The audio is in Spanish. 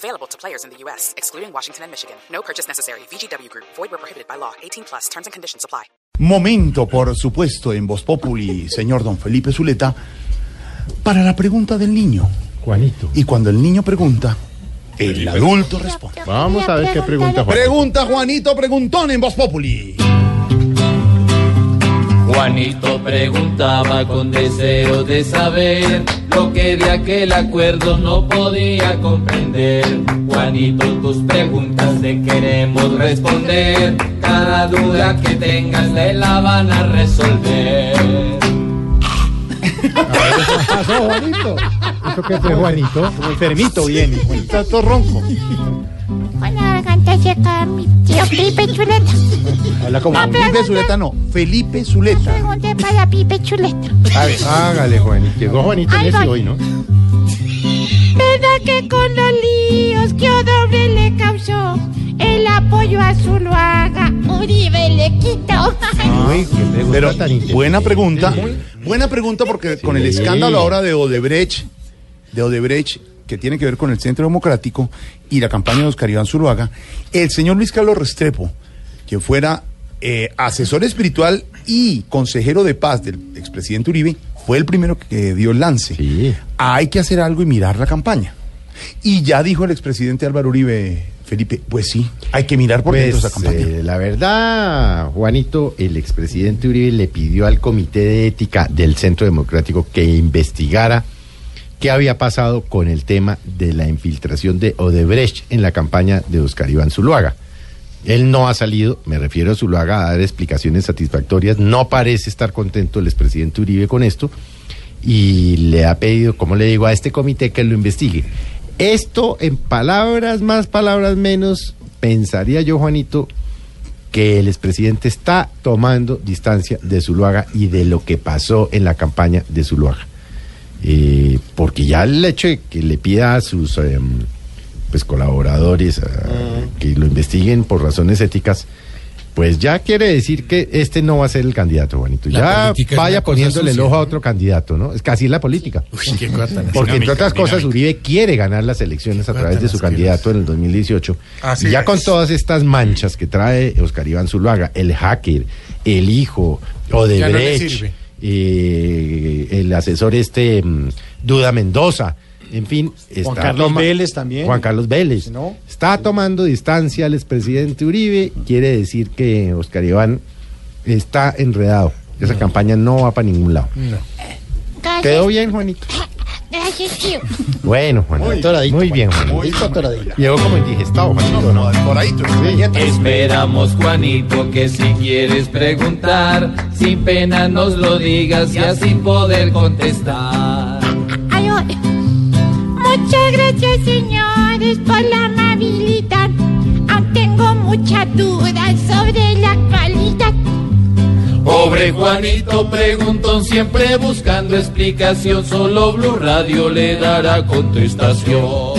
Available to players in the U.S., excluding Washington and Michigan. No purchase necessary. VGW Group. Void where prohibited by law. 18 plus. Terms and conditions apply. Momento, por supuesto, en Voz Populi, señor don Felipe Zuleta, para la pregunta del niño. Juanito. Y cuando el niño pregunta, el adulto responde. Vamos a ver qué pregunta Juan. Pregunta Juanito Preguntón en Voz Populi. Juanito preguntaba con deseo de saber lo que de aquel acuerdo no podía comprender. Juanito, tus preguntas te queremos responder. Cada duda que tengas te la van a resolver. Pasó, Juanito? ¿Eso qué fue, Juanito? Como enfermito viene. Está todo ronco. Con la garganta seca, mi tío Pipe Chuleta. Habla como No, Felipe pregunta- Zuleta, no. Felipe Zuleta. Pregunté para Pipe Chuleta. A ver. Hágale, Juanito. Llegó Juanito Ahí en ese voy. hoy, ¿no? ¿Verdad que con los líos que Odobre le causó el apoyo a Zuluaga, Uribe le qué Pero buena pregunta. Buena pregunta porque con el escándalo ahora de Odebrecht, de Odebrecht, que tiene que ver con el Centro Democrático y la campaña de Oscar Iván Zuluaga, el señor Luis Carlos Restrepo, que fuera eh, asesor espiritual y consejero de paz del expresidente Uribe, fue el primero que dio el lance. Sí. Hay que hacer algo y mirar la campaña. Y ya dijo el expresidente Álvaro Uribe, Felipe, pues sí, hay que mirar por dentro Pues, esa campaña. eh, la verdad, Juanito, el expresidente Uribe le pidió al Comité de Ética del Centro Democrático que investigara qué había pasado con el tema de la infiltración de Odebrecht en la campaña de Oscar Iván Zuluaga. Él no ha salido, me refiero a Zuluaga, a dar explicaciones satisfactorias. No parece estar contento el expresidente Uribe con esto y le ha pedido, como le digo, a este comité que lo investigue. Esto, en palabras más, palabras menos, pensaría yo, Juanito, que el expresidente está tomando distancia de Zuluaga y de lo que pasó en la campaña de Zuluaga. Eh, porque ya el hecho de que le pida a sus em, pues colaboradores a- que lo investiguen por razones éticas, pues ya quiere decir que este no va a ser el candidato, Juanito. La ya vaya poniéndole el ojo a otro candidato, ¿no? Es casi la política. Uy, qué Porque entre dinámica, otras cosas. Uribe quiere ganar las elecciones a través de su candidato en el 2018. Así y ya es. con todas estas manchas que trae Oscar Iván Zuluaga, el hacker, el hijo, no Odebrecht, sirve. eh, el asesor este, mm, Duda Mendoza, en fin. está Carlos toma- Vélez también. Juan Carlos Vélez. ¿No? Está tomando distancia al expresidente Uribe, quiere decir que Oscar Iván está enredado. Esa campaña no va para ningún lado. ¿Quedó bien, Juanito? Gracias, tío. Bueno, Juanito. Muy bien, Juanito. Muy. Llegó como indigestado, Juanito, ¿no? Por ahí, tú, Esperamos, Juanito, que si quieres preguntar, sin pena nos lo digas ya sin poder contestar. Gracias, señores, por la amabilidad. Aún tengo muchas dudas sobre la actualidad. Pobre Juanito preguntón, siempre buscando explicación, solo Blue Radio le dará contestación.